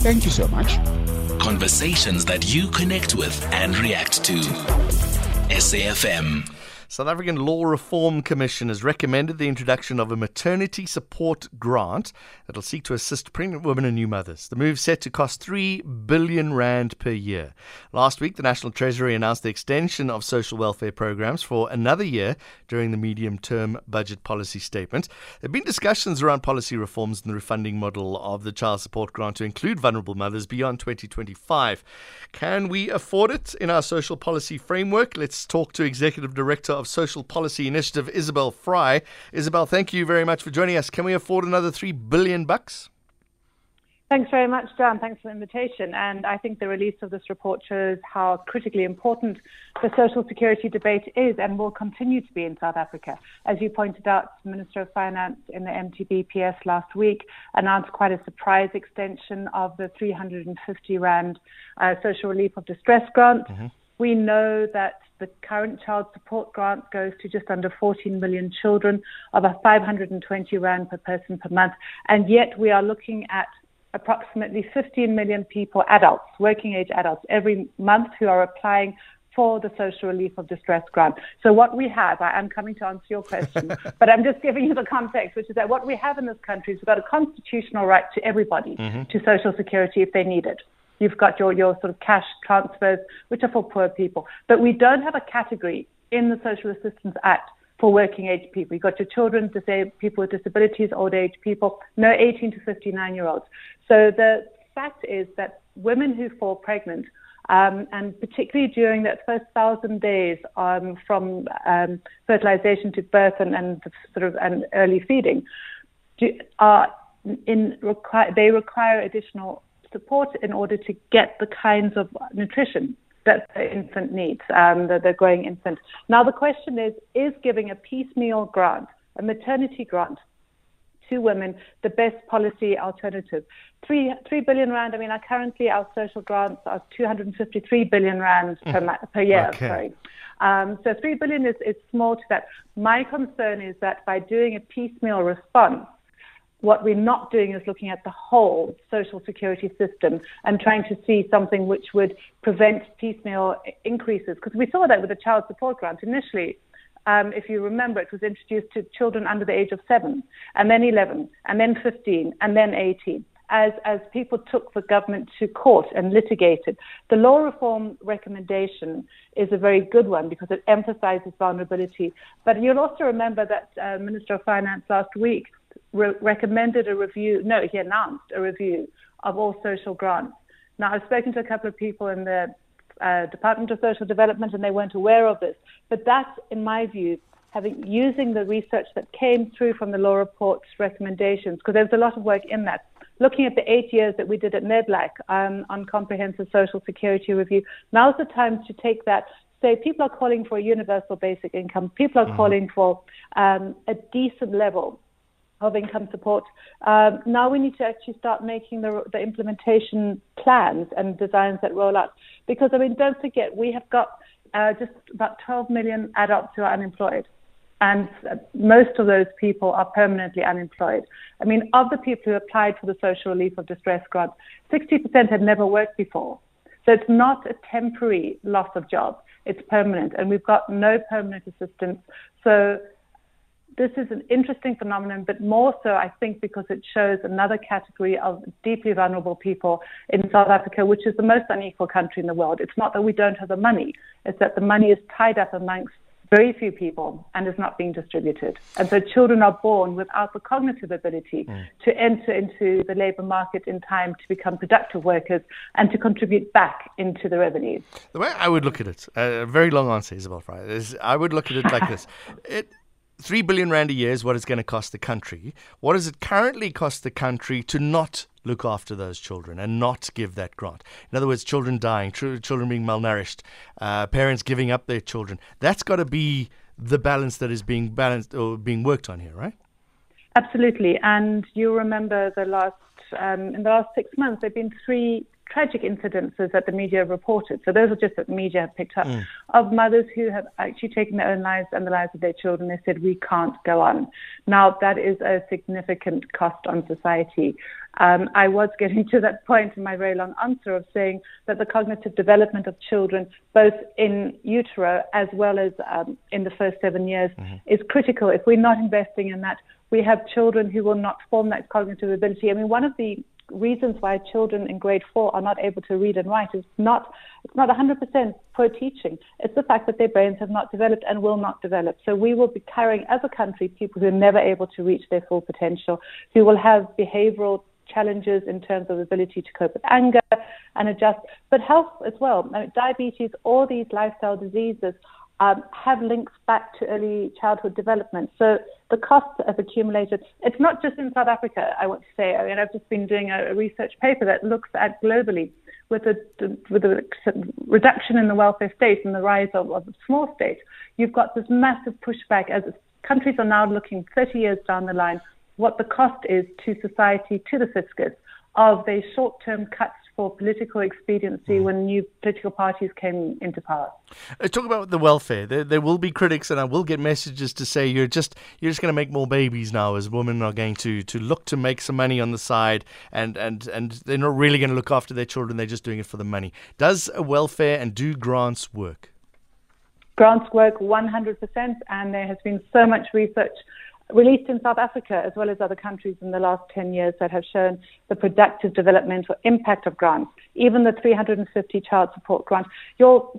Thank you so much. Conversations that you connect with and react to. SAFM. South African Law Reform Commission has recommended the introduction of a maternity support grant that will seek to assist pregnant women and new mothers. The move is set to cost 3 billion rand per year. Last week, the National Treasury announced the extension of social welfare programs for another year during the medium-term budget policy statement. There have been discussions around policy reforms in the refunding model of the child support grant to include vulnerable mothers beyond 2025. Can we afford it in our social policy framework? Let's talk to Executive Director of Social Policy Initiative, Isobel Frye. Isobel, thank you very much for joining us. Can we afford another three billion bucks? Thanks very much, John. Thanks for the invitation. And I think the release of this report shows how critically important the social security debate is and will continue to be in South Africa. As you pointed out, the Minister of Finance in the MTBPS last week announced quite a surprise extension of the 350 Rand uh, social relief of distress grant. Mm-hmm. We know that the current child support grant goes to just under 14 million children of a 520 Rand per person per month. And yet we are looking at approximately 15 million people, adults, working age adults, every month who are applying for the social relief of distress grant. So what we have, I am coming to answer your question, but I'm just giving you the context, which is that what we have in this country is we've got a constitutional right to everybody mm-hmm. to social security if they need it. You've got your, your sort of cash transfers, which are for poor people. But we don't have a category in the Social Assistance Act for working age people. You've got your children, disabled, people with disabilities, old age people, no 18 to 59 year olds. So the fact is that women who fall pregnant, um, and particularly during that first thousand days um, from um, fertilization to birth and, and sort of and early feeding, do, are in require, they require additional support in order to get the kinds of nutrition that the infant needs, um, the, the growing infant. Now, the question is is giving a piecemeal grant, a maternity grant, to women the best policy alternative? Three, three billion rand. I mean, currently our social grants are 253 billion rand per, mm. per year. Okay. Sorry. Um, so three billion is, is small to that. My concern is that by doing a piecemeal response, what we're not doing is looking at the whole social security system and trying to see something which would prevent piecemeal increases. Because we saw that with the child support grant initially. Um, if you remember, it was introduced to children under the age of seven, and then 11, and then 15, and then 18. As, as people took the government to court and litigated. The law reform recommendation is a very good one because it emphasizes vulnerability. But you'll also remember that uh, Minister of Finance last week re- recommended a review. No, he announced a review of all social grants. Now, I've spoken to a couple of people in the uh, Department of Social Development, and they weren't aware of this. But that's, in my view, having using the research that came through from the law report's recommendations, because there's a lot of work in that. Looking at the eight years that we did at NEDLAC um, on comprehensive social security review, now's the time to take that say people are calling for a universal basic income. People are mm-hmm. calling for um, a decent level of income support. Um, now we need to actually start making the, the implementation plans and designs that roll out. Because, I mean, don't forget, we have got uh, just about 12 million adults who are unemployed. And most of those people are permanently unemployed. I mean, of the people who applied for the social relief of distress grant, 60% had never worked before. So it's not a temporary loss of job, it's permanent. And we've got no permanent assistance. So this is an interesting phenomenon, but more so, I think, because it shows another category of deeply vulnerable people in South Africa, which is the most unequal country in the world. It's not that we don't have the money, it's that the money is tied up amongst very few people and is not being distributed. And so children are born without the cognitive ability mm. to enter into the labor market in time to become productive workers and to contribute back into the revenues. The way I would look at it, a very long answer, Isobel Frye, is I would look at it like this. It, three billion rand a year is what it's going to cost the country. What does it currently cost the country to not look after those children and not give that grant? In other words, children dying, children being malnourished, uh, parents giving up their children. That's got to be the balance that is being balanced or being worked on here, right? Absolutely. And you remember the last um, in the last six months, there have been three tragic incidences that the media reported. So those are just that the media have picked up mm. of mothers who have actually taken their own lives and the lives of their children. They said, we can't go on. Now, that is a significant cost on society. um, I was getting to that point in my very long answer of saying that the cognitive development of children, both in utero as well as um, in the first seven years, mm-hmm. is critical. If we're not investing in that, we have children who will not form that cognitive ability. I mean, one of the reasons why children in grade four are not able to read and write is not it's not 100% poor teaching. It's the fact that their brains have not developed and will not develop. So we will be carrying as a country people who are never able to reach their full potential, who will have behavioural challenges in terms of ability to cope with anger and adjust, but health as well. diabetes, all these lifestyle diseases um, have links back to early childhood development. So the costs have accumulated. It's not just in South Africa, I want to say. I mean, I've just been doing a, research paper that looks at globally with the, with the reduction in the welfare state and the rise of, of small state. You've got this massive pushback as countries are now looking 30 years down the line what the cost is to society, to the fiscus, of the short-term cuts for political expediency mm. when new political parties came into power. Let's talk about the welfare. There, there, will be critics, and I will get messages to say you're just you're just going to make more babies now, as women are going to to look to make some money on the side, and and and they're not really going to look after their children. They're just doing it for the money. Does welfare and do grants work? Grants work 100%, and there has been so much research released in South Africa as well as other countries in the last 10 years that have shown the productive developmental impact of grants, even the 350 child support grant. Your,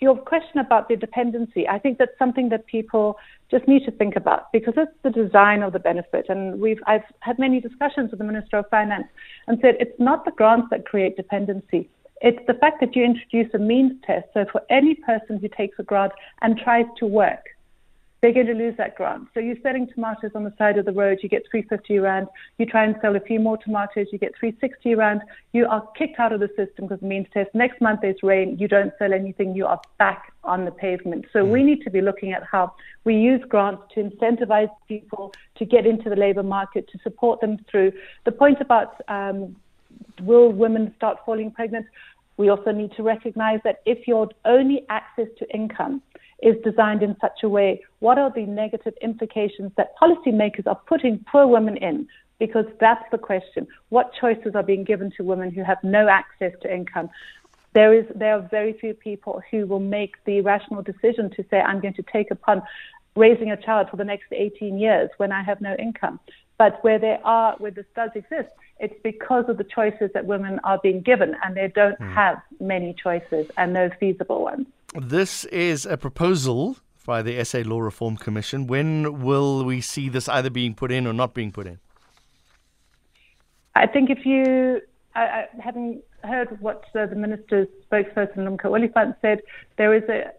your question about the dependency, I think that's something that people just need to think about because it's the design of the benefit. And we've, I've had many discussions with the Minister of Finance and said it's not the grants that create dependency. It's the fact that you introduce a means test. So for any person who takes a grant and tries to work, they're going to lose that grant. So you're selling tomatoes on the side of the road, you get 350 rand. You try and sell a few more tomatoes, you get 360 rand. You are kicked out of the system because it means test. Next month there's rain, you don't sell anything, you are back on the pavement. So mm. we need to be looking at how we use grants to incentivize people to get into the labor market, to support them through. The point about um, will women start falling pregnant? We also need to recognize that if your only access to income is designed in such a way, what are the negative implications that policymakers are putting poor women in? Because that's the question. What choices are being given to women who have no access to income? There, is, there are very few people who will make the rational decision to say, I'm going to take upon raising a child for the next 18 years when I have no income. But where there are, where this does exist, it's because of the choices that women are being given, and they don't mm. have many choices and no feasible ones. This is a proposal by the SA Law Reform Commission. When will we see this either being put in or not being put in? I think if you, I, having heard what uh, the minister's spokesperson Lumka Oliphant said, there is a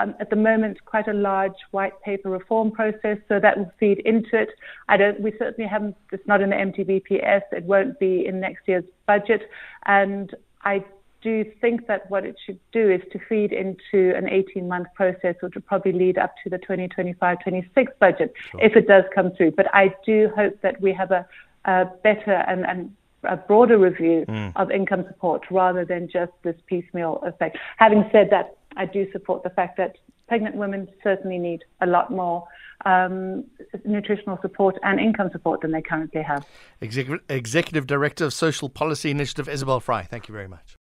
um, at the moment quite a large white paper reform process, so that will feed into it. I don't. We certainly haven't. It's not in the MTBPS. It won't be in next year's budget, and I do think that what it should do is to feed into an 18-month process, which will probably lead up to the 2025-26 budget sure. if it does come through. But I do hope that we have a, a better and, and a broader review mm. of income support rather than just this piecemeal effect. Having said that, I do support the fact that pregnant women certainly need a lot more um, nutritional support and income support than they currently have. Executive Director of Social Policy Initiative, Isobel Frye, thank you very much.